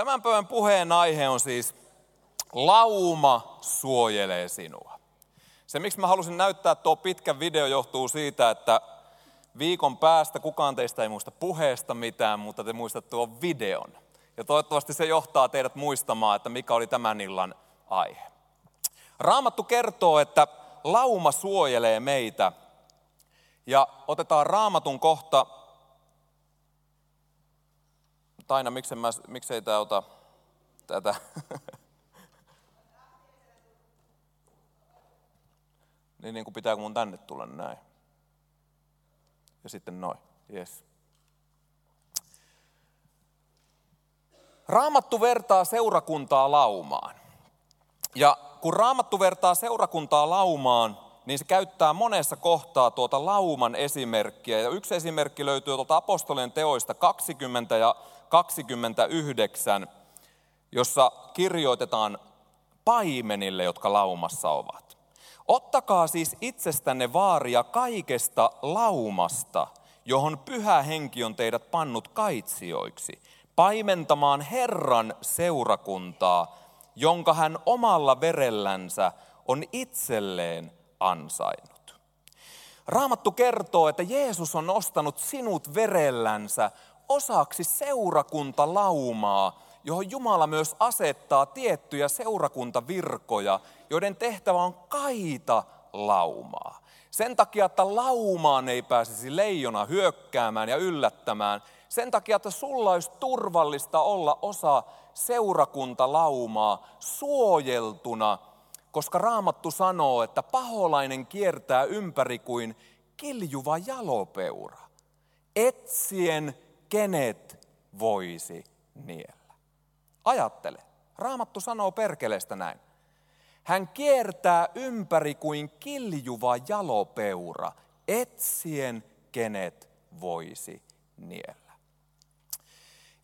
Tämän päivän puheen aihe on siis Lauma suojelee sinua. Se, miksi mä halusin näyttää tuo pitkä video, johtuu siitä, että viikon päästä kukaan teistä ei muista puheesta mitään, mutta te muistatte tuon videon. Ja toivottavasti se johtaa teidät muistamaan, että mikä oli tämän illan aihe. Raamattu kertoo, että lauma suojelee meitä. Ja otetaan raamatun kohta Taina, miksei, mä, miksei tämä ota tätä? niin, niin kuin pitääkö mun tänne tulla näin? Ja sitten noin, yes. Raamattu vertaa seurakuntaa laumaan. Ja kun Raamattu vertaa seurakuntaa laumaan, niin se käyttää monessa kohtaa tuota lauman esimerkkiä. Ja yksi esimerkki löytyy tuolta apostolien teoista 20 ja 29, jossa kirjoitetaan paimenille, jotka laumassa ovat. Ottakaa siis itsestänne vaaria kaikesta laumasta, johon pyhä henki on teidät pannut kaitsijoiksi, paimentamaan Herran seurakuntaa, jonka hän omalla verellänsä on itselleen ansainnut. Raamattu kertoo, että Jeesus on nostanut sinut verellänsä osaksi seurakuntalaumaa, johon Jumala myös asettaa tiettyjä seurakuntavirkoja, joiden tehtävä on kaita laumaa. Sen takia, että laumaan ei pääsisi leijona hyökkäämään ja yllättämään. Sen takia, että sulla olisi turvallista olla osa seurakuntalaumaa suojeltuna, koska Raamattu sanoo, että paholainen kiertää ympäri kuin kiljuva jalopeura, etsien kenet voisi niellä. Ajattele, Raamattu sanoo perkeleestä näin. Hän kiertää ympäri kuin kiljuva jalopeura, etsien kenet voisi niellä.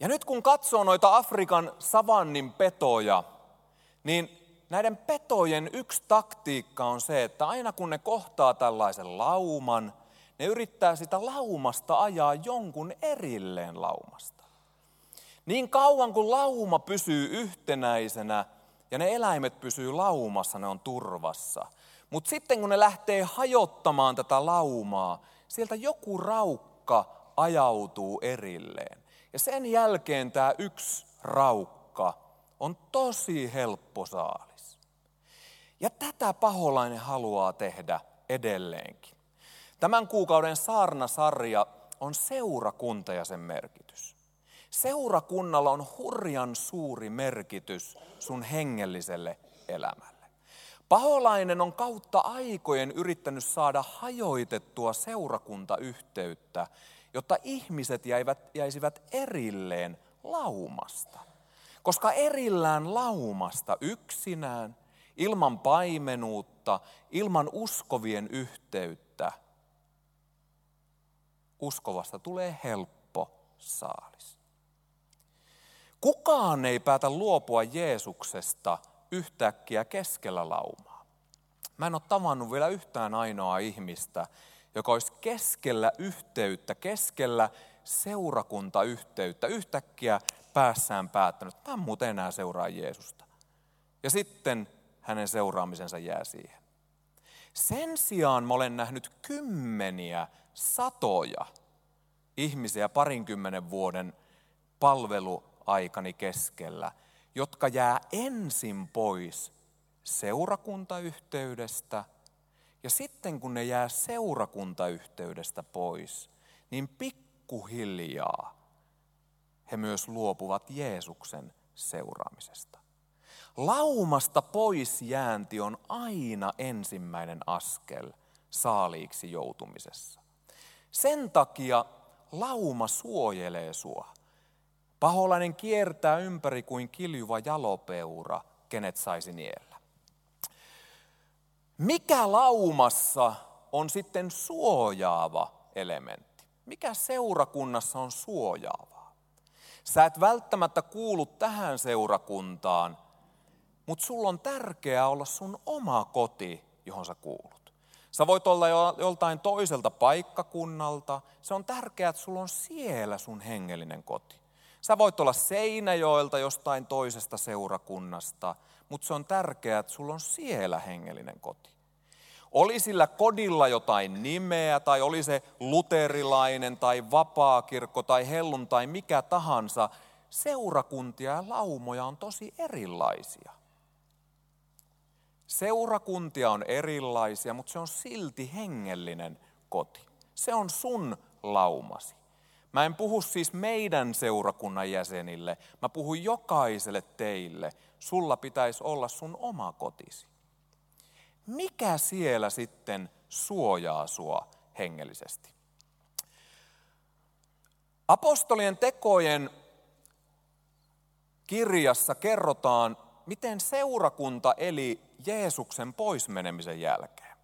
Ja nyt kun katsoo noita Afrikan savannin petoja, niin näiden petojen yksi taktiikka on se, että aina kun ne kohtaa tällaisen lauman – ne yrittää sitä laumasta ajaa jonkun erilleen laumasta. Niin kauan kuin lauma pysyy yhtenäisenä ja ne eläimet pysyy laumassa, ne on turvassa. Mutta sitten kun ne lähtee hajottamaan tätä laumaa, sieltä joku raukka ajautuu erilleen. Ja sen jälkeen tämä yksi raukka on tosi helppo saalis. Ja tätä paholainen haluaa tehdä edelleenkin. Tämän kuukauden saarnasarja on seurakunta ja sen merkitys. Seurakunnalla on hurjan suuri merkitys sun hengelliselle elämälle. Paholainen on kautta aikojen yrittänyt saada hajoitettua seurakuntayhteyttä, jotta ihmiset jäivät, jäisivät erilleen laumasta. Koska erillään laumasta yksinään, ilman paimenuutta, ilman uskovien yhteyttä – uskovasta tulee helppo saalis. Kukaan ei päätä luopua Jeesuksesta yhtäkkiä keskellä laumaa. Mä en ole tavannut vielä yhtään ainoa ihmistä, joka olisi keskellä yhteyttä, keskellä seurakuntayhteyttä, yhtäkkiä päässään päättänyt, että mä muuten enää seuraa Jeesusta. Ja sitten hänen seuraamisensa jää siihen. Sen sijaan mä olen nähnyt kymmeniä satoja ihmisiä parinkymmenen vuoden palveluaikani keskellä, jotka jää ensin pois seurakuntayhteydestä ja sitten kun ne jää seurakuntayhteydestä pois, niin pikkuhiljaa he myös luopuvat Jeesuksen seuraamisesta. Laumasta pois jäänti on aina ensimmäinen askel saaliiksi joutumisessa. Sen takia lauma suojelee sua. Paholainen kiertää ympäri kuin kiljuva jalopeura, kenet saisi niellä. Mikä laumassa on sitten suojaava elementti? Mikä seurakunnassa on suojaavaa? Sä et välttämättä kuulu tähän seurakuntaan, mutta sulla on tärkeää olla sun oma koti, johon sä kuulut. Sä voit olla joltain toiselta paikkakunnalta. Se on tärkeää, että sulla on siellä sun hengellinen koti. Sä voit olla Seinäjoelta jostain toisesta seurakunnasta, mutta se on tärkeää, että sulla on siellä hengellinen koti. Oli sillä kodilla jotain nimeä, tai oli se luterilainen, tai vapaakirkko, tai hellun, tai mikä tahansa, seurakuntia ja laumoja on tosi erilaisia. Seurakuntia on erilaisia, mutta se on silti hengellinen koti. Se on sun laumasi. Mä en puhu siis meidän seurakunnan jäsenille, mä puhun jokaiselle teille. Sulla pitäisi olla sun oma kotisi. Mikä siellä sitten suojaa sua hengellisesti? Apostolien tekojen kirjassa kerrotaan, miten seurakunta eli Jeesuksen poismenemisen jälkeen.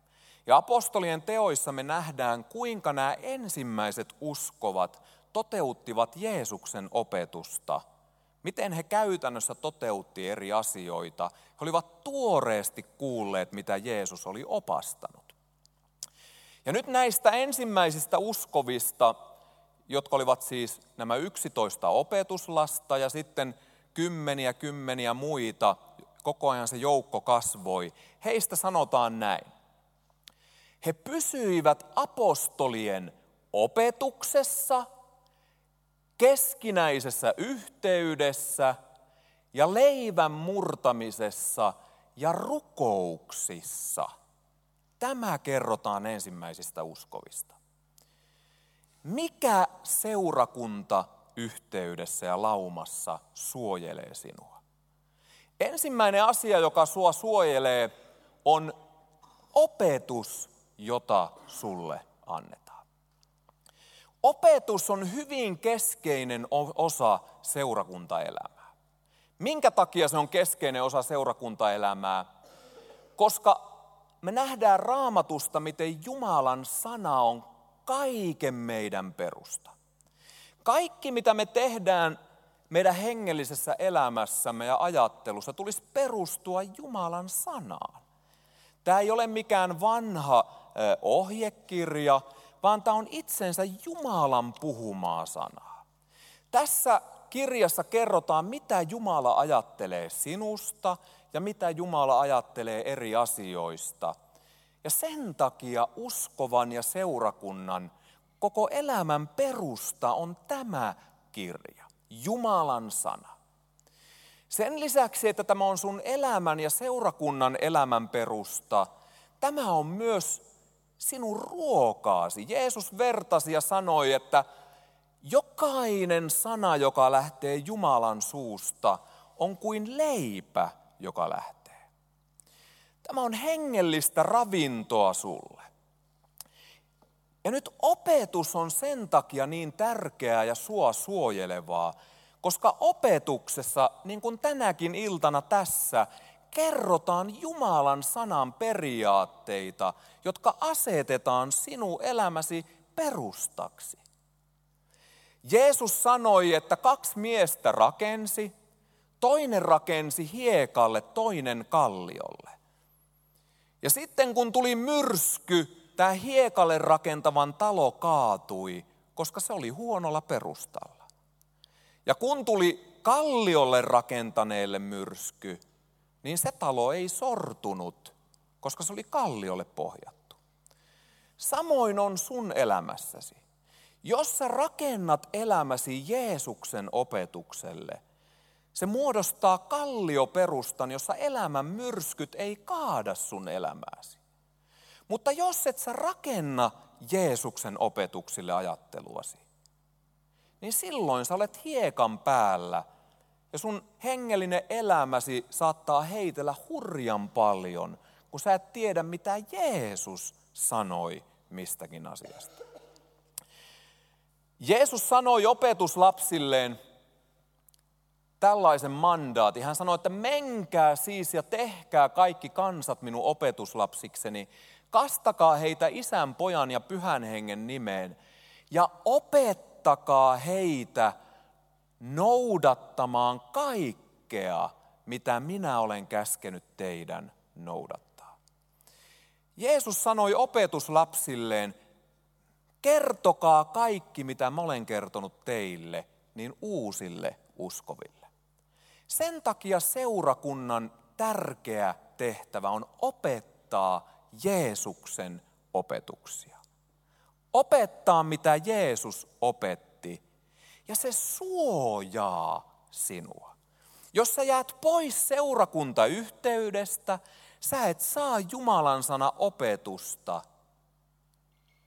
Ja apostolien teoissa me nähdään, kuinka nämä ensimmäiset uskovat toteuttivat Jeesuksen opetusta. Miten he käytännössä toteutti eri asioita. He olivat tuoreesti kuulleet, mitä Jeesus oli opastanut. Ja nyt näistä ensimmäisistä uskovista, jotka olivat siis nämä 11 opetuslasta ja sitten kymmeniä kymmeniä muita, koko ajan se joukko kasvoi. Heistä sanotaan näin. He pysyivät apostolien opetuksessa, keskinäisessä yhteydessä ja leivän murtamisessa ja rukouksissa. Tämä kerrotaan ensimmäisistä uskovista. Mikä seurakunta yhteydessä ja laumassa suojelee sinua? Ensimmäinen asia, joka sua suojelee, on opetus, jota sulle annetaan. Opetus on hyvin keskeinen osa seurakuntaelämää. Minkä takia se on keskeinen osa seurakuntaelämää? Koska me nähdään raamatusta, miten Jumalan sana on kaiken meidän perusta. Kaikki, mitä me tehdään meidän hengellisessä elämässämme ja ajattelussa, tulisi perustua Jumalan sanaan. Tämä ei ole mikään vanha ohjekirja, vaan tämä on itsensä Jumalan puhumaa sanaa. Tässä kirjassa kerrotaan, mitä Jumala ajattelee sinusta ja mitä Jumala ajattelee eri asioista. Ja sen takia uskovan ja seurakunnan koko elämän perusta on tämä kirja, Jumalan sana. Sen lisäksi, että tämä on sun elämän ja seurakunnan elämän perusta, tämä on myös sinun ruokaasi. Jeesus vertasi ja sanoi, että jokainen sana, joka lähtee Jumalan suusta, on kuin leipä, joka lähtee. Tämä on hengellistä ravintoa sulle. Ja nyt opetus on sen takia niin tärkeää ja sua suojelevaa, koska opetuksessa, niin kuin tänäkin iltana tässä, kerrotaan Jumalan sanan periaatteita, jotka asetetaan sinun elämäsi perustaksi. Jeesus sanoi, että kaksi miestä rakensi, toinen rakensi hiekalle, toinen kalliolle. Ja sitten kun tuli myrsky, tämä hiekalle rakentavan talo kaatui, koska se oli huonolla perustalla. Ja kun tuli kalliolle rakentaneelle myrsky, niin se talo ei sortunut, koska se oli kalliolle pohjattu. Samoin on sun elämässäsi. Jos sä rakennat elämäsi Jeesuksen opetukselle, se muodostaa kallioperustan, jossa elämän myrskyt ei kaada sun elämääsi. Mutta jos et sä rakenna Jeesuksen opetuksille ajatteluasi, niin silloin sä olet hiekan päällä ja sun hengellinen elämäsi saattaa heitellä hurjan paljon, kun sä et tiedä, mitä Jeesus sanoi mistäkin asiasta. Jeesus sanoi opetuslapsilleen tällaisen mandaatin. Hän sanoi, että menkää siis ja tehkää kaikki kansat minun opetuslapsikseni. Kastakaa heitä isän, pojan ja pyhän hengen nimeen ja opettakaa heitä noudattamaan kaikkea, mitä minä olen käskenyt teidän noudattaa. Jeesus sanoi opetuslapsilleen, kertokaa kaikki, mitä mä olen kertonut teille niin uusille uskoville. Sen takia seurakunnan tärkeä tehtävä on opettaa Jeesuksen opetuksia. Opettaa, mitä Jeesus opetti, ja se suojaa sinua. Jos sä jäät pois seurakuntayhteydestä, sä et saa Jumalan sana opetusta.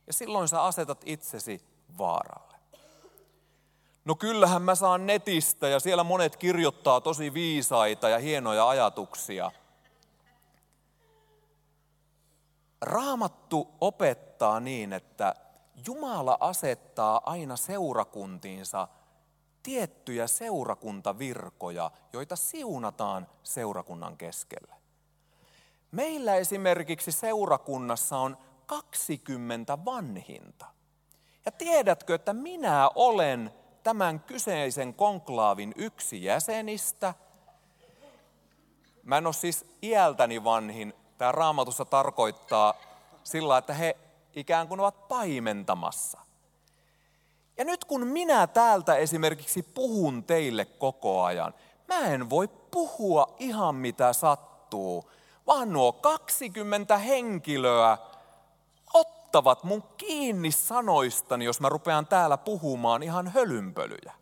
Ja silloin sä asetat itsesi vaaralle. No kyllähän mä saan netistä ja siellä monet kirjoittaa tosi viisaita ja hienoja ajatuksia. Raamattu opettaa niin, että Jumala asettaa aina seurakuntiinsa tiettyjä seurakuntavirkoja, joita siunataan seurakunnan keskellä. Meillä esimerkiksi seurakunnassa on 20 vanhinta. Ja tiedätkö, että minä olen tämän kyseisen konklaavin yksi jäsenistä. Mä en ole siis iältäni vanhin. Tämä raamatussa tarkoittaa sillä, että he ikään kuin ovat paimentamassa. Ja nyt kun minä täältä esimerkiksi puhun teille koko ajan, mä en voi puhua ihan mitä sattuu, vaan nuo 20 henkilöä ottavat mun kiinni sanoistani, jos mä rupean täällä puhumaan ihan hölynpölyjä.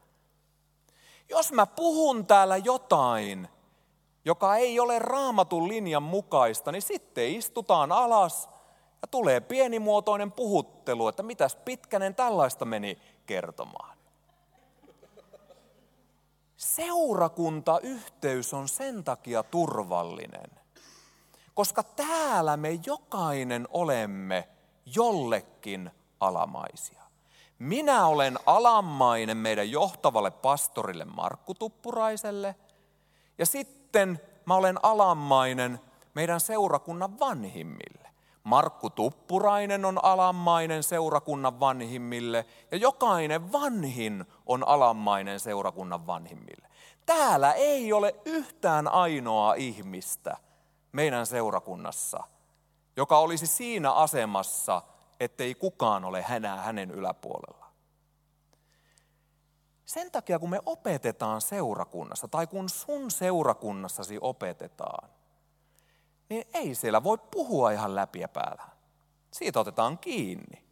Jos mä puhun täällä jotain, joka ei ole raamatun linjan mukaista, niin sitten istutaan alas ja tulee pienimuotoinen puhuttelu, että mitäs pitkänen tällaista meni kertomaan. Seurakuntayhteys on sen takia turvallinen, koska täällä me jokainen olemme jollekin alamaisia. Minä olen alamainen meidän johtavalle pastorille Markku Tuppuraiselle ja sitten mä olen alamainen meidän seurakunnan vanhimmille. Markku Tuppurainen on alamainen seurakunnan vanhimmille ja jokainen vanhin on alamainen seurakunnan vanhimmille. Täällä ei ole yhtään ainoa ihmistä meidän seurakunnassa, joka olisi siinä asemassa, ettei kukaan ole hänää hänen yläpuolella. Sen takia, kun me opetetaan seurakunnassa, tai kun sun seurakunnassasi opetetaan, niin ei siellä voi puhua ihan läpiä päällä. Siitä otetaan kiinni.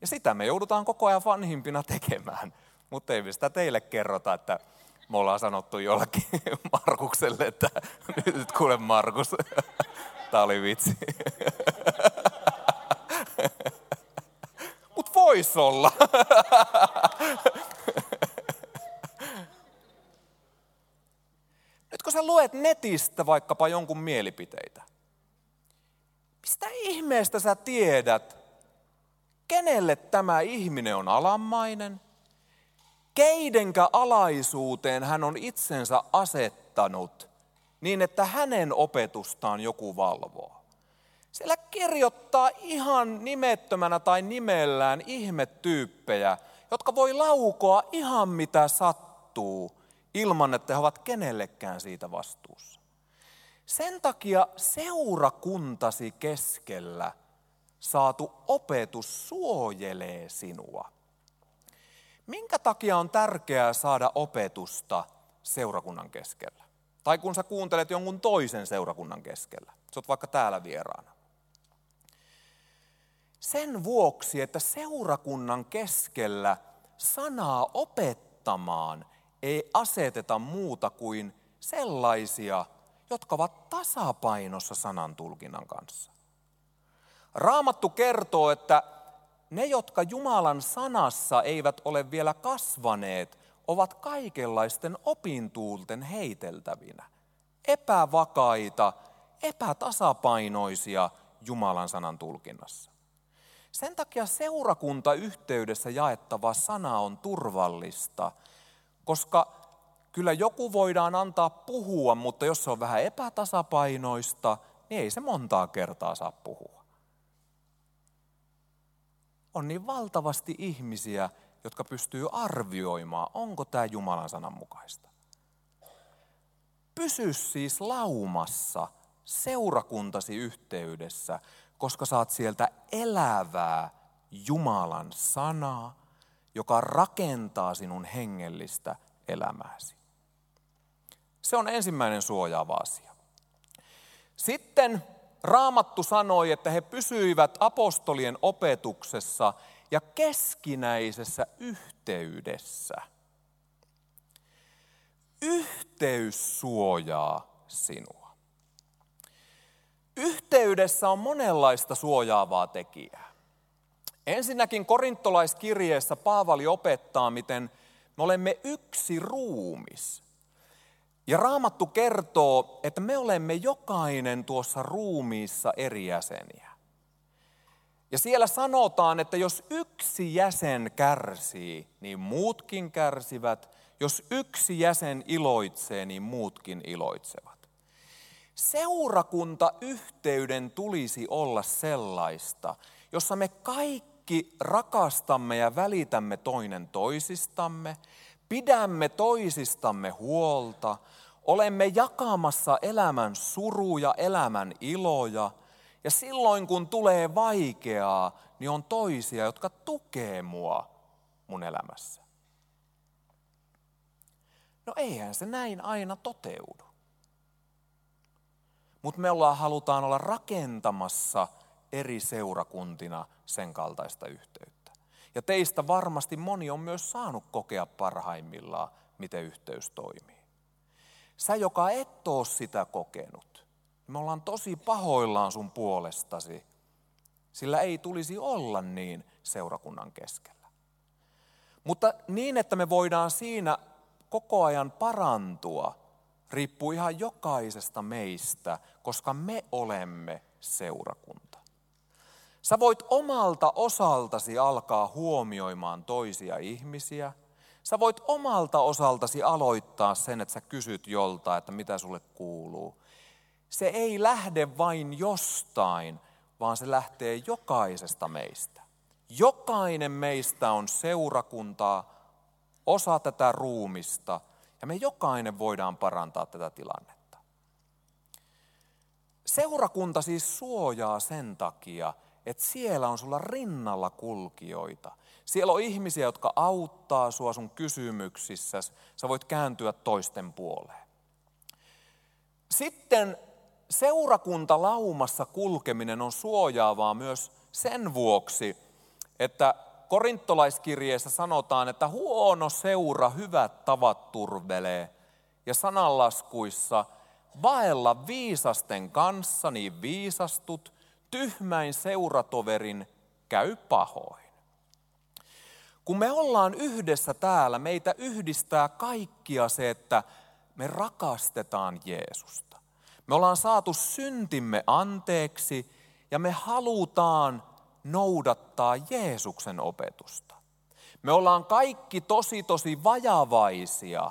Ja sitä me joudutaan koko ajan vanhimpina tekemään. Mutta ei sitä teille kerrota, että me ollaan sanottu jollekin Markukselle, että nyt kuule Markus, tämä oli vitsi. Mutta vois olla. Nyt kun sä luet netistä vaikkapa jonkun mielipiteitä, mistä ihmeestä sä tiedät, kenelle tämä ihminen on alamainen, keidenkä alaisuuteen hän on itsensä asettanut niin, että hänen opetustaan joku valvoo. Siellä kirjoittaa ihan nimettömänä tai nimellään ihmetyyppejä, jotka voi laukoa ihan mitä sattuu, ilman että he ovat kenellekään siitä vastuussa. Sen takia seurakuntasi keskellä saatu opetus suojelee sinua. Minkä takia on tärkeää saada opetusta seurakunnan keskellä? Tai kun sä kuuntelet jonkun toisen seurakunnan keskellä. Sä oot vaikka täällä vieraana. Sen vuoksi, että seurakunnan keskellä sanaa opettamaan ei aseteta muuta kuin sellaisia, jotka ovat tasapainossa sanan tulkinnan kanssa. Raamattu kertoo, että ne, jotka Jumalan sanassa eivät ole vielä kasvaneet, ovat kaikenlaisten opintuulten heiteltävinä. Epävakaita, epätasapainoisia Jumalan sanan tulkinnassa. Sen takia seurakuntayhteydessä jaettava sana on turvallista, koska kyllä joku voidaan antaa puhua, mutta jos se on vähän epätasapainoista, niin ei se montaa kertaa saa puhua. On niin valtavasti ihmisiä, jotka pystyy arvioimaan, onko tämä Jumalan sanan mukaista. Pysy siis laumassa seurakuntasi yhteydessä, koska saat sieltä elävää Jumalan sanaa, joka rakentaa sinun hengellistä elämääsi. Se on ensimmäinen suojaava asia. Sitten Raamattu sanoi, että he pysyivät apostolien opetuksessa ja keskinäisessä yhteydessä. Yhteys suojaa sinua. Yhteydessä on monenlaista suojaavaa tekijää. Ensinnäkin korintolaiskirjeessä Paavali opettaa, miten me olemme yksi ruumis. Ja Raamattu kertoo, että me olemme jokainen tuossa ruumiissa eri jäseniä. Ja siellä sanotaan, että jos yksi jäsen kärsii, niin muutkin kärsivät. Jos yksi jäsen iloitsee, niin muutkin iloitsevat. Seurakuntayhteyden tulisi olla sellaista, jossa me kaikki rakastamme ja välitämme toinen toisistamme, pidämme toisistamme huolta, olemme jakamassa elämän suruja, elämän iloja – ja silloin kun tulee vaikeaa, niin on toisia, jotka tukee mua mun elämässä. No eihän se näin aina toteudu. Mutta me ollaan, halutaan olla rakentamassa eri seurakuntina sen kaltaista yhteyttä. Ja teistä varmasti moni on myös saanut kokea parhaimmillaan, miten yhteys toimii. Sä, joka et ole sitä kokenut, me ollaan tosi pahoillaan sun puolestasi, sillä ei tulisi olla niin seurakunnan keskellä. Mutta niin, että me voidaan siinä koko ajan parantua, riippuu ihan jokaisesta meistä, koska me olemme seurakunta. Sä voit omalta osaltasi alkaa huomioimaan toisia ihmisiä. Sä voit omalta osaltasi aloittaa sen, että sä kysyt jolta, että mitä sulle kuuluu se ei lähde vain jostain, vaan se lähtee jokaisesta meistä. Jokainen meistä on seurakuntaa, osa tätä ruumista, ja me jokainen voidaan parantaa tätä tilannetta. Seurakunta siis suojaa sen takia, että siellä on sulla rinnalla kulkijoita. Siellä on ihmisiä, jotka auttaa sua sun kysymyksissä. Sä voit kääntyä toisten puoleen. Sitten seurakuntalaumassa kulkeminen on suojaavaa myös sen vuoksi, että korintolaiskirjeessä sanotaan, että huono seura hyvät tavat turvelee. Ja sananlaskuissa vaella viisasten kanssa, niin viisastut, tyhmäin seuratoverin käy pahoin. Kun me ollaan yhdessä täällä, meitä yhdistää kaikkia se, että me rakastetaan Jeesusta. Me ollaan saatu syntimme anteeksi ja me halutaan noudattaa Jeesuksen opetusta. Me ollaan kaikki tosi tosi vajavaisia,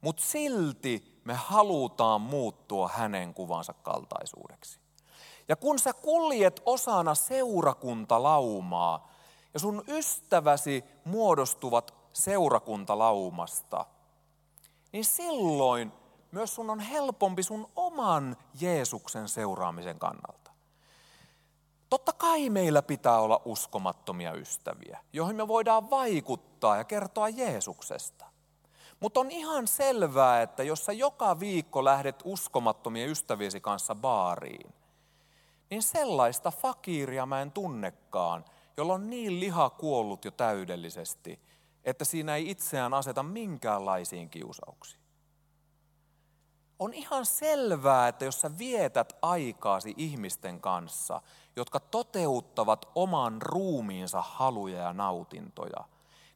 mutta silti me halutaan muuttua hänen kuvansa kaltaisuudeksi. Ja kun sä kuljet osana seurakuntalaumaa ja sun ystäväsi muodostuvat seurakuntalaumasta, niin silloin myös sun on helpompi sun oman Jeesuksen seuraamisen kannalta. Totta kai meillä pitää olla uskomattomia ystäviä, joihin me voidaan vaikuttaa ja kertoa Jeesuksesta. Mutta on ihan selvää, että jos sä joka viikko lähdet uskomattomien ystäviesi kanssa baariin, niin sellaista fakiiria mä en tunnekaan, jolla on niin liha kuollut jo täydellisesti, että siinä ei itseään aseta minkäänlaisiin kiusauksiin. On ihan selvää, että jos sä vietät aikaasi ihmisten kanssa, jotka toteuttavat oman ruumiinsa haluja ja nautintoja,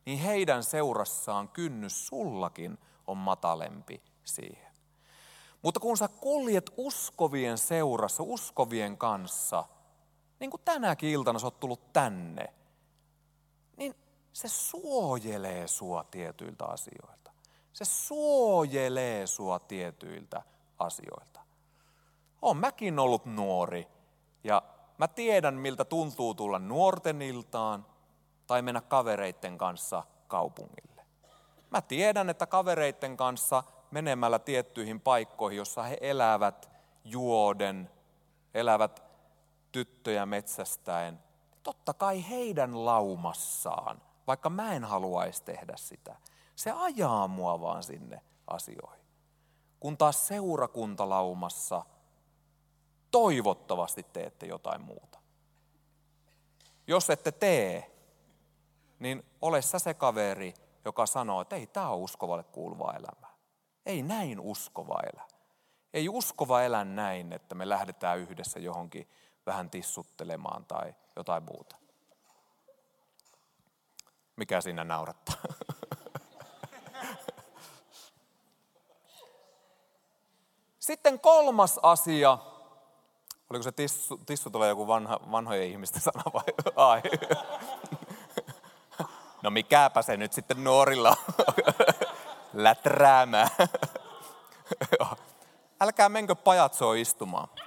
niin heidän seurassaan kynnys sullakin on matalempi siihen. Mutta kun sä kuljet uskovien seurassa, uskovien kanssa, niin kuin tänäkin iltana sä oot tullut tänne, niin se suojelee sua tietyiltä asioilta. Se suojelee sua tietyiltä asioilta. Olen mäkin ollut nuori ja mä tiedän miltä tuntuu tulla nuorten iltaan tai mennä kavereitten kanssa kaupungille. Mä tiedän, että kavereitten kanssa menemällä tiettyihin paikkoihin, jossa he elävät juoden, elävät tyttöjä metsästäen, totta kai heidän laumassaan vaikka mä en haluaisi tehdä sitä. Se ajaa mua vaan sinne asioihin. Kun taas seurakuntalaumassa toivottavasti teette jotain muuta. Jos ette tee, niin ole sä se kaveri, joka sanoo, että ei tämä ole uskovalle kuuluva elämä. Ei näin uskova elä. Ei uskova elä näin, että me lähdetään yhdessä johonkin vähän tissuttelemaan tai jotain muuta. Mikä siinä naurattaa? Sitten kolmas asia. Oliko se tissu, tissu tulee joku vanha, vanhojen ihmisten sana vai? Ai. No mikäpä se nyt sitten nuorilla läträämään. Älkää menkö pajatsoon istumaan.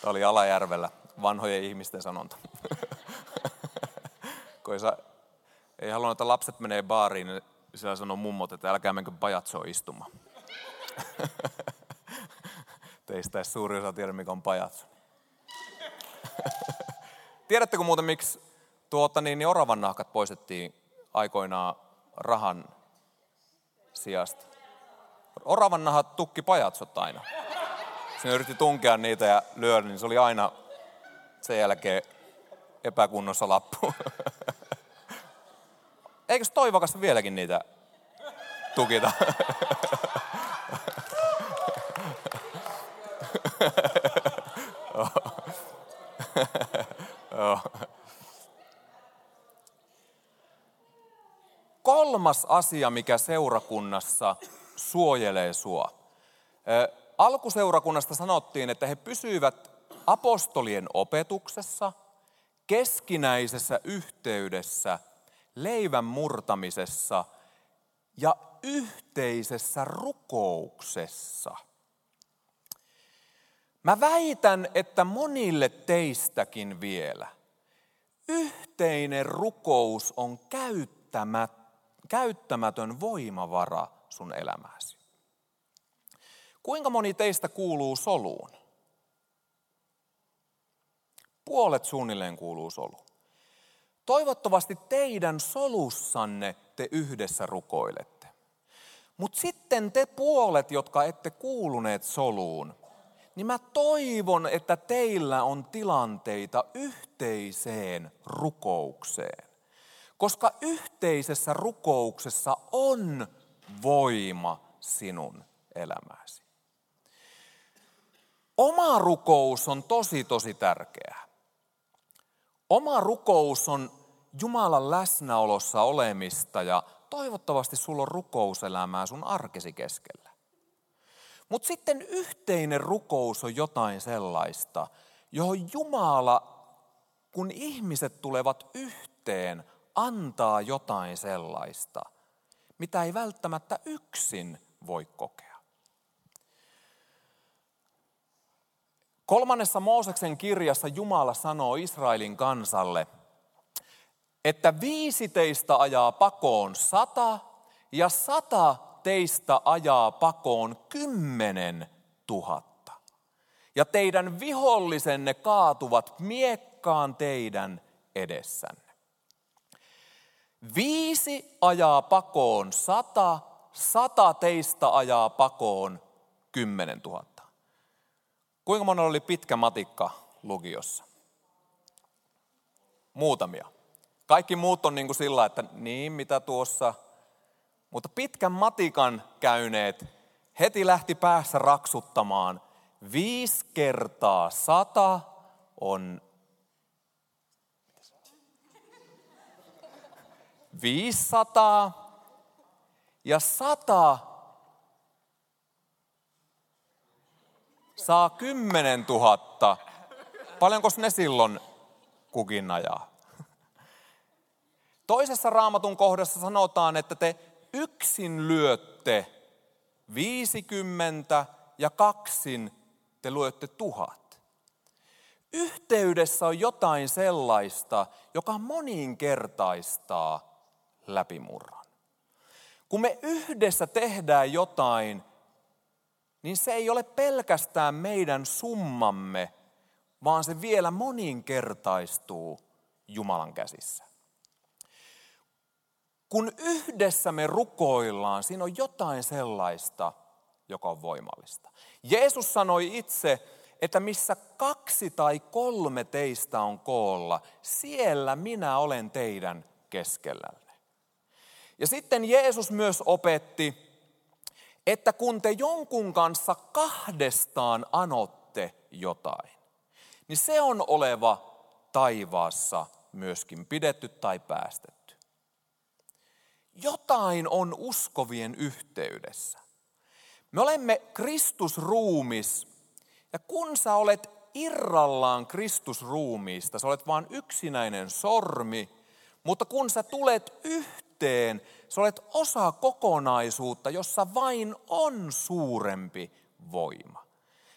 Tämä oli Alajärvellä vanhojen ihmisten sanonta. Kun ei, halua, että lapset menee baariin, niin siellä sanoo mummot, että älkää menkö pajatsoon istumaan. Teistä ei suuri osa tiedä, mikä on pajatso. Tiedättekö muuten, miksi tuota, niin, niin oravan nahkat poistettiin aikoinaan rahan sijasta? Oravan nahat tukki pajatsot aina. Sinne yritti tunkea niitä ja lyödä, niin se oli aina sen jälkeen epäkunnossa lappu. Eikös toivokas vieläkin niitä tukita? Kolmas asia, mikä seurakunnassa suojelee sua. Alkuseurakunnasta sanottiin, että he pysyivät apostolien opetuksessa, keskinäisessä yhteydessä, leivän murtamisessa ja yhteisessä rukouksessa. Mä väitän, että monille teistäkin vielä yhteinen rukous on käyttämätön voimavara sun elämäsi. Kuinka moni teistä kuuluu soluun? Puolet suunnilleen kuuluu soluun. Toivottavasti teidän solussanne te yhdessä rukoilette. Mutta sitten te puolet, jotka ette kuuluneet soluun, niin mä toivon, että teillä on tilanteita yhteiseen rukoukseen. Koska yhteisessä rukouksessa on voima sinun elämäsi. Oma rukous on tosi, tosi tärkeää. Oma rukous on Jumalan läsnäolossa olemista ja toivottavasti sulla on rukouselämää sun arkesi keskellä. Mutta sitten yhteinen rukous on jotain sellaista, johon Jumala, kun ihmiset tulevat yhteen, antaa jotain sellaista, mitä ei välttämättä yksin voi kokea. Kolmannessa Mooseksen kirjassa Jumala sanoo Israelin kansalle, että viisi teistä ajaa pakoon sata ja sata teistä ajaa pakoon kymmenen tuhatta. Ja teidän vihollisenne kaatuvat miekkaan teidän edessänne. Viisi ajaa pakoon sata, sata teistä ajaa pakoon kymmenen tuhatta. Kuinka monella oli pitkä matikka lukiossa? Muutamia. Kaikki muut on niin kuin sillä, että niin mitä tuossa. Mutta pitkän matikan käyneet heti lähti päässä raksuttamaan. Viisi kertaa sata on 500 ja 100 saa 10 000. Paljonko ne silloin kukin ajaa? Toisessa raamatun kohdassa sanotaan, että te yksin lyötte 50 ja kaksin te lyötte tuhat. Yhteydessä on jotain sellaista, joka moninkertaistaa läpimurron. Kun me yhdessä tehdään jotain, niin se ei ole pelkästään meidän summamme, vaan se vielä moninkertaistuu Jumalan käsissä. Kun yhdessä me rukoillaan, siinä on jotain sellaista, joka on voimallista. Jeesus sanoi itse, että missä kaksi tai kolme teistä on koolla, siellä minä olen teidän keskellänne. Ja sitten Jeesus myös opetti, että kun te jonkun kanssa kahdestaan anotte jotain, niin se on oleva taivaassa myöskin pidetty tai päästetty. Jotain on uskovien yhteydessä. Me olemme Kristusruumis, ja kun sä olet irrallaan Kristusruumiista, sä olet vain yksinäinen sormi, mutta kun sä tulet yhteen, sä olet osa kokonaisuutta, jossa vain on suurempi voima.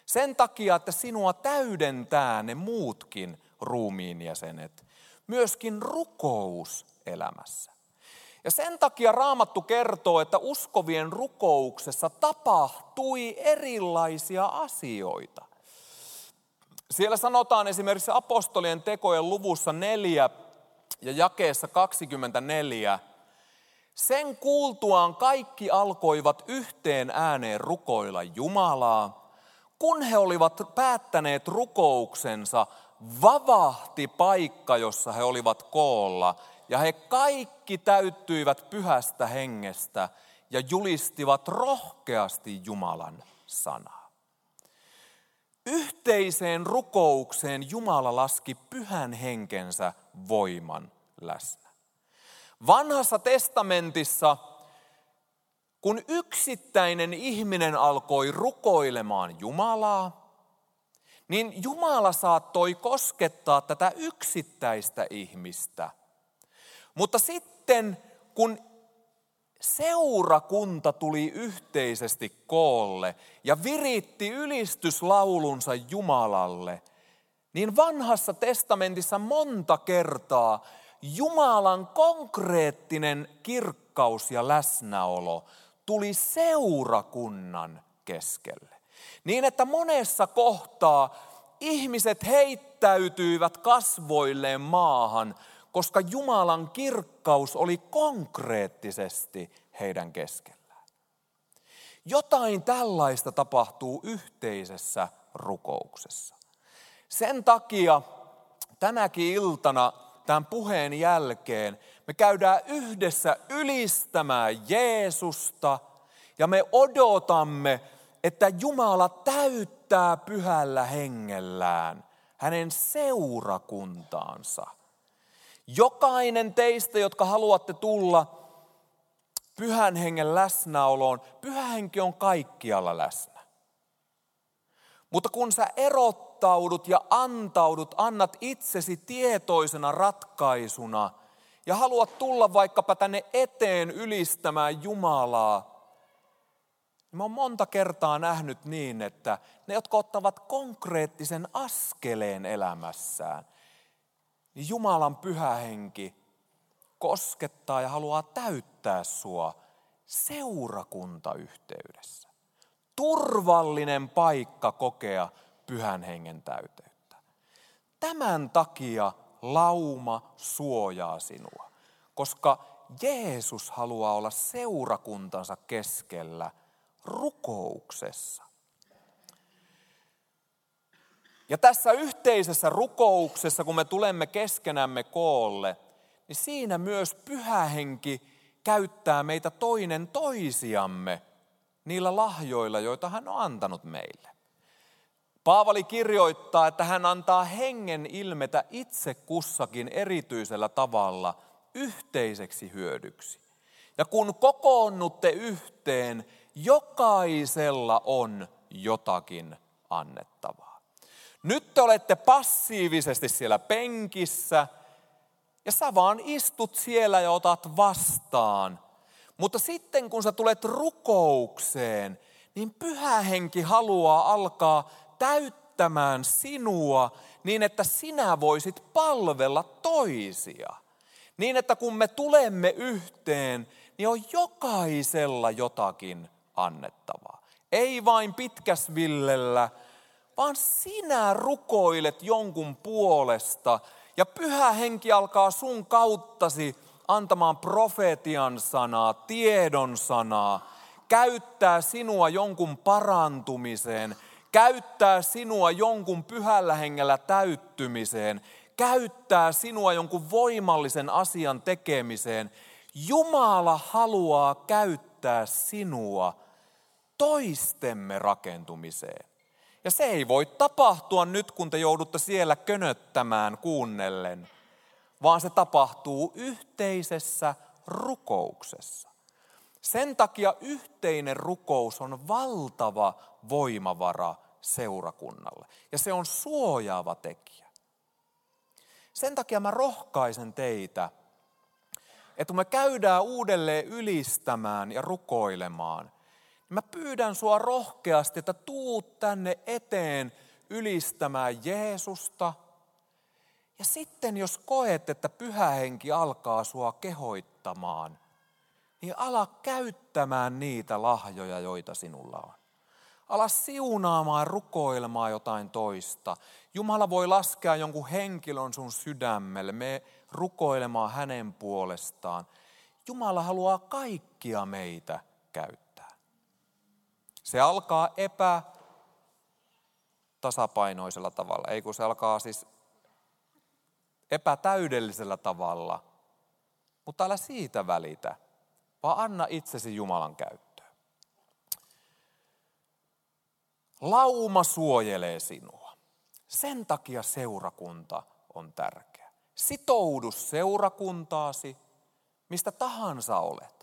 Sen takia, että sinua täydentää ne muutkin ruumiin jäsenet, myöskin rukous elämässä. Ja sen takia Raamattu kertoo, että uskovien rukouksessa tapahtui erilaisia asioita. Siellä sanotaan esimerkiksi apostolien tekojen luvussa 4 ja jakeessa 24, sen kuultuaan kaikki alkoivat yhteen ääneen rukoilla Jumalaa. Kun he olivat päättäneet rukouksensa, vavahti paikka, jossa he olivat koolla, ja he kaikki täyttyivät pyhästä hengestä ja julistivat rohkeasti Jumalan sanaa. Yhteiseen rukoukseen Jumala laski pyhän henkensä voiman läsnä. Vanhassa testamentissa, kun yksittäinen ihminen alkoi rukoilemaan Jumalaa, niin Jumala saattoi koskettaa tätä yksittäistä ihmistä. Mutta sitten kun seurakunta tuli yhteisesti koolle ja viritti ylistyslaulunsa Jumalalle, niin vanhassa testamentissa monta kertaa Jumalan konkreettinen kirkkaus ja läsnäolo tuli seurakunnan keskelle. Niin että monessa kohtaa ihmiset heittäytyivät kasvoilleen maahan, koska Jumalan kirkkaus oli konkreettisesti heidän keskellään. Jotain tällaista tapahtuu yhteisessä rukouksessa. Sen takia tänäkin iltana tämän puheen jälkeen me käydään yhdessä ylistämään Jeesusta ja me odotamme, että Jumala täyttää pyhällä hengellään hänen seurakuntaansa. Jokainen teistä, jotka haluatte tulla pyhän hengen läsnäoloon, pyhä henki on kaikkialla läsnä. Mutta kun sä erottaudut ja antaudut, annat itsesi tietoisena ratkaisuna ja haluat tulla vaikkapa tänne eteen ylistämään Jumalaa, niin mä oon monta kertaa nähnyt niin, että ne, jotka ottavat konkreettisen askeleen elämässään, niin Jumalan pyhä henki koskettaa ja haluaa täyttää sua seurakuntayhteydessä. Turvallinen paikka kokea pyhän hengen täyteyttä. Tämän takia lauma suojaa sinua, koska Jeesus haluaa olla seurakuntansa keskellä rukouksessa. Ja tässä yhteisessä rukouksessa, kun me tulemme keskenämme koolle, niin siinä myös pyhä henki käyttää meitä toinen toisiamme niillä lahjoilla, joita hän on antanut meille. Paavali kirjoittaa, että hän antaa hengen ilmetä itse kussakin erityisellä tavalla yhteiseksi hyödyksi. Ja kun kokoonnutte yhteen, jokaisella on jotakin annettavaa. Nyt te olette passiivisesti siellä penkissä ja sä vaan istut siellä ja otat vastaan. Mutta sitten kun sä tulet rukoukseen, niin pyhä henki haluaa alkaa täyttämään sinua niin, että sinä voisit palvella toisia. Niin, että kun me tulemme yhteen, niin on jokaisella jotakin annettavaa. Ei vain pitkäsvillellä, vaan sinä rukoilet jonkun puolesta ja pyhä henki alkaa sun kauttasi antamaan profetian sanaa, tiedon sanaa, käyttää sinua jonkun parantumiseen, käyttää sinua jonkun pyhällä hengellä täyttymiseen, käyttää sinua jonkun voimallisen asian tekemiseen. Jumala haluaa käyttää sinua toistemme rakentumiseen. Ja se ei voi tapahtua nyt, kun te joudutte siellä könöttämään kuunnellen, vaan se tapahtuu yhteisessä rukouksessa. Sen takia yhteinen rukous on valtava voimavara seurakunnalle. Ja se on suojaava tekijä. Sen takia mä rohkaisen teitä, että kun me käydään uudelleen ylistämään ja rukoilemaan, mä pyydän sua rohkeasti, että tuut tänne eteen ylistämään Jeesusta. Ja sitten jos koet, että pyhä henki alkaa sua kehoittamaan, niin ala käyttämään niitä lahjoja, joita sinulla on. Ala siunaamaan, rukoilemaan jotain toista. Jumala voi laskea jonkun henkilön sun sydämelle, me rukoilemaan hänen puolestaan. Jumala haluaa kaikkia meitä käyttää. Se alkaa epätasapainoisella tavalla, ei kun se alkaa siis epätäydellisellä tavalla. Mutta älä siitä välitä, vaan anna itsesi Jumalan käyttöön. Lauma suojelee sinua. Sen takia seurakunta on tärkeä. Sitoudu seurakuntaasi, mistä tahansa olet.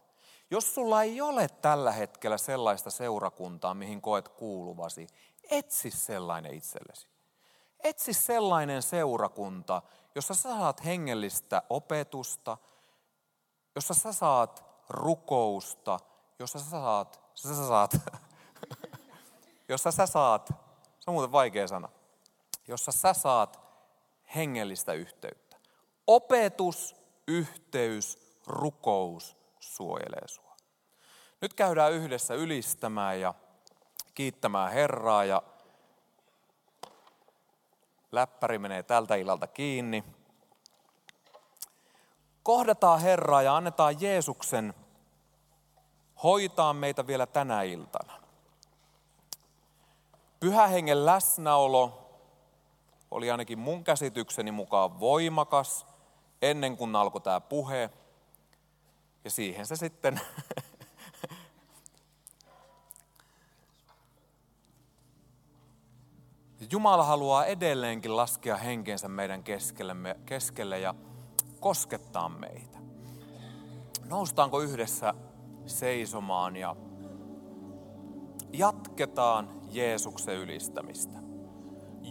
Jos sulla ei ole tällä hetkellä sellaista seurakuntaa, mihin koet kuuluvasi, etsi sellainen itsellesi. Etsi sellainen seurakunta, jossa sä saat hengellistä opetusta, jossa sä saat rukousta, jossa sä saat, sä saat jossa sä saat, se on muuten vaikea sana, jossa sä saat hengellistä yhteyttä. Opetus, yhteys, rukous suojelee sua. Nyt käydään yhdessä ylistämään ja kiittämään Herraa ja läppäri menee tältä illalta kiinni. Kohdataan Herraa ja annetaan Jeesuksen hoitaa meitä vielä tänä iltana. Pyhä hengen läsnäolo oli ainakin mun käsitykseni mukaan voimakas ennen kuin alkoi tämä puhe. Ja siihen se sitten Jumala haluaa edelleenkin laskea henkensä meidän keskelle, ja koskettaa meitä. Noustaanko yhdessä seisomaan ja jatketaan Jeesuksen ylistämistä.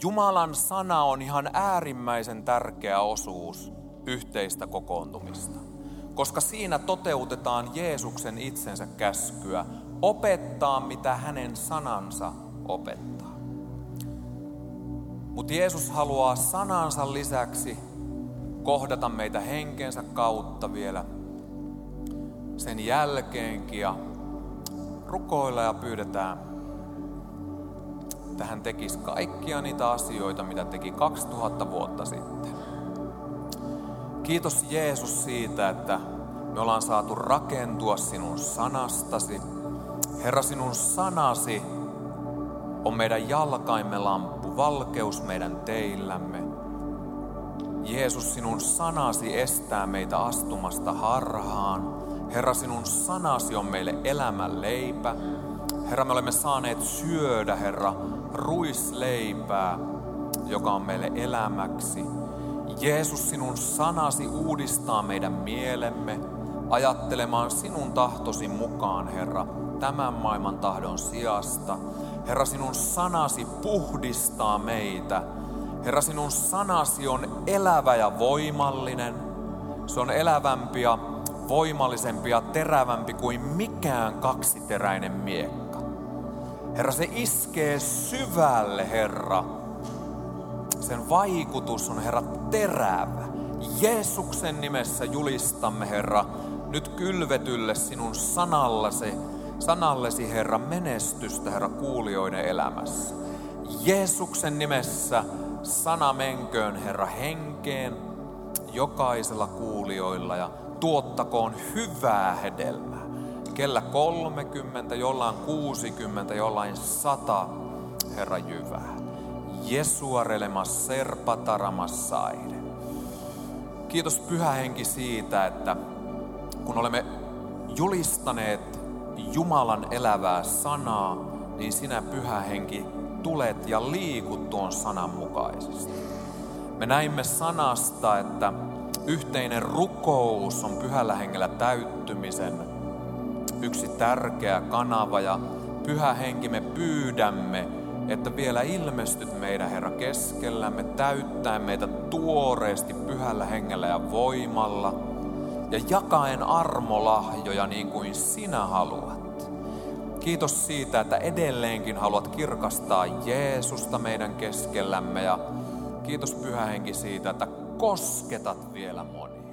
Jumalan sana on ihan äärimmäisen tärkeä osuus yhteistä kokoontumista, koska siinä toteutetaan Jeesuksen itsensä käskyä opettaa, mitä hänen sanansa opettaa. Mutta Jeesus haluaa sanansa lisäksi kohdata meitä henkensä kautta vielä sen jälkeenkin ja rukoilla ja pyydetään että hän tekisi kaikkia niitä asioita, mitä teki 2000 vuotta sitten. Kiitos Jeesus siitä, että me ollaan saatu rakentua sinun sanastasi. Herra, sinun sanasi on meidän jalkaimme lamppu, valkeus meidän teillämme. Jeesus, sinun sanasi estää meitä astumasta harhaan. Herra, sinun sanasi on meille elämän leipä. Herra, me olemme saaneet syödä, Herra, ruisleipää, joka on meille elämäksi. Jeesus, sinun sanasi uudistaa meidän mielemme ajattelemaan sinun tahtosi mukaan, Herra, tämän maailman tahdon sijasta. Herra, sinun sanasi puhdistaa meitä. Herra, sinun sanasi on elävä ja voimallinen. Se on elävämpi ja voimallisempi ja terävämpi kuin mikään kaksiteräinen miekka. Herra, se iskee syvälle, Herra. Sen vaikutus on, Herra, terävä. Jeesuksen nimessä julistamme, Herra, nyt kylvetylle sinun sanallesi, sanallesi, Herra, menestystä, Herra, kuulijoiden elämässä. Jeesuksen nimessä sana menköön Herra henkeen jokaisella kuulijoilla ja tuottakoon hyvää hedelmää. Kellä 30, jollain 60, jollain 100, Herra jyvää. Jesuarelemas serpataramassaide. Kiitos Pyhä Henki siitä, että kun olemme julistaneet Jumalan elävää sanaa, niin sinä Pyhä Henki tulet ja liikut tuon sanan mukaisesti. Me näimme sanasta, että yhteinen rukous on pyhällä hengellä täyttymisen yksi tärkeä kanava ja Pyhä Henki me pyydämme, että vielä ilmestyt meidän Herra keskellämme, täyttää meitä tuoreesti pyhällä hengellä ja voimalla ja jakaen armolahjoja niin kuin sinä haluat. Kiitos siitä, että edelleenkin haluat kirkastaa Jeesusta meidän keskellämme ja kiitos Pyhä Henki siitä, että kosketat vielä monia.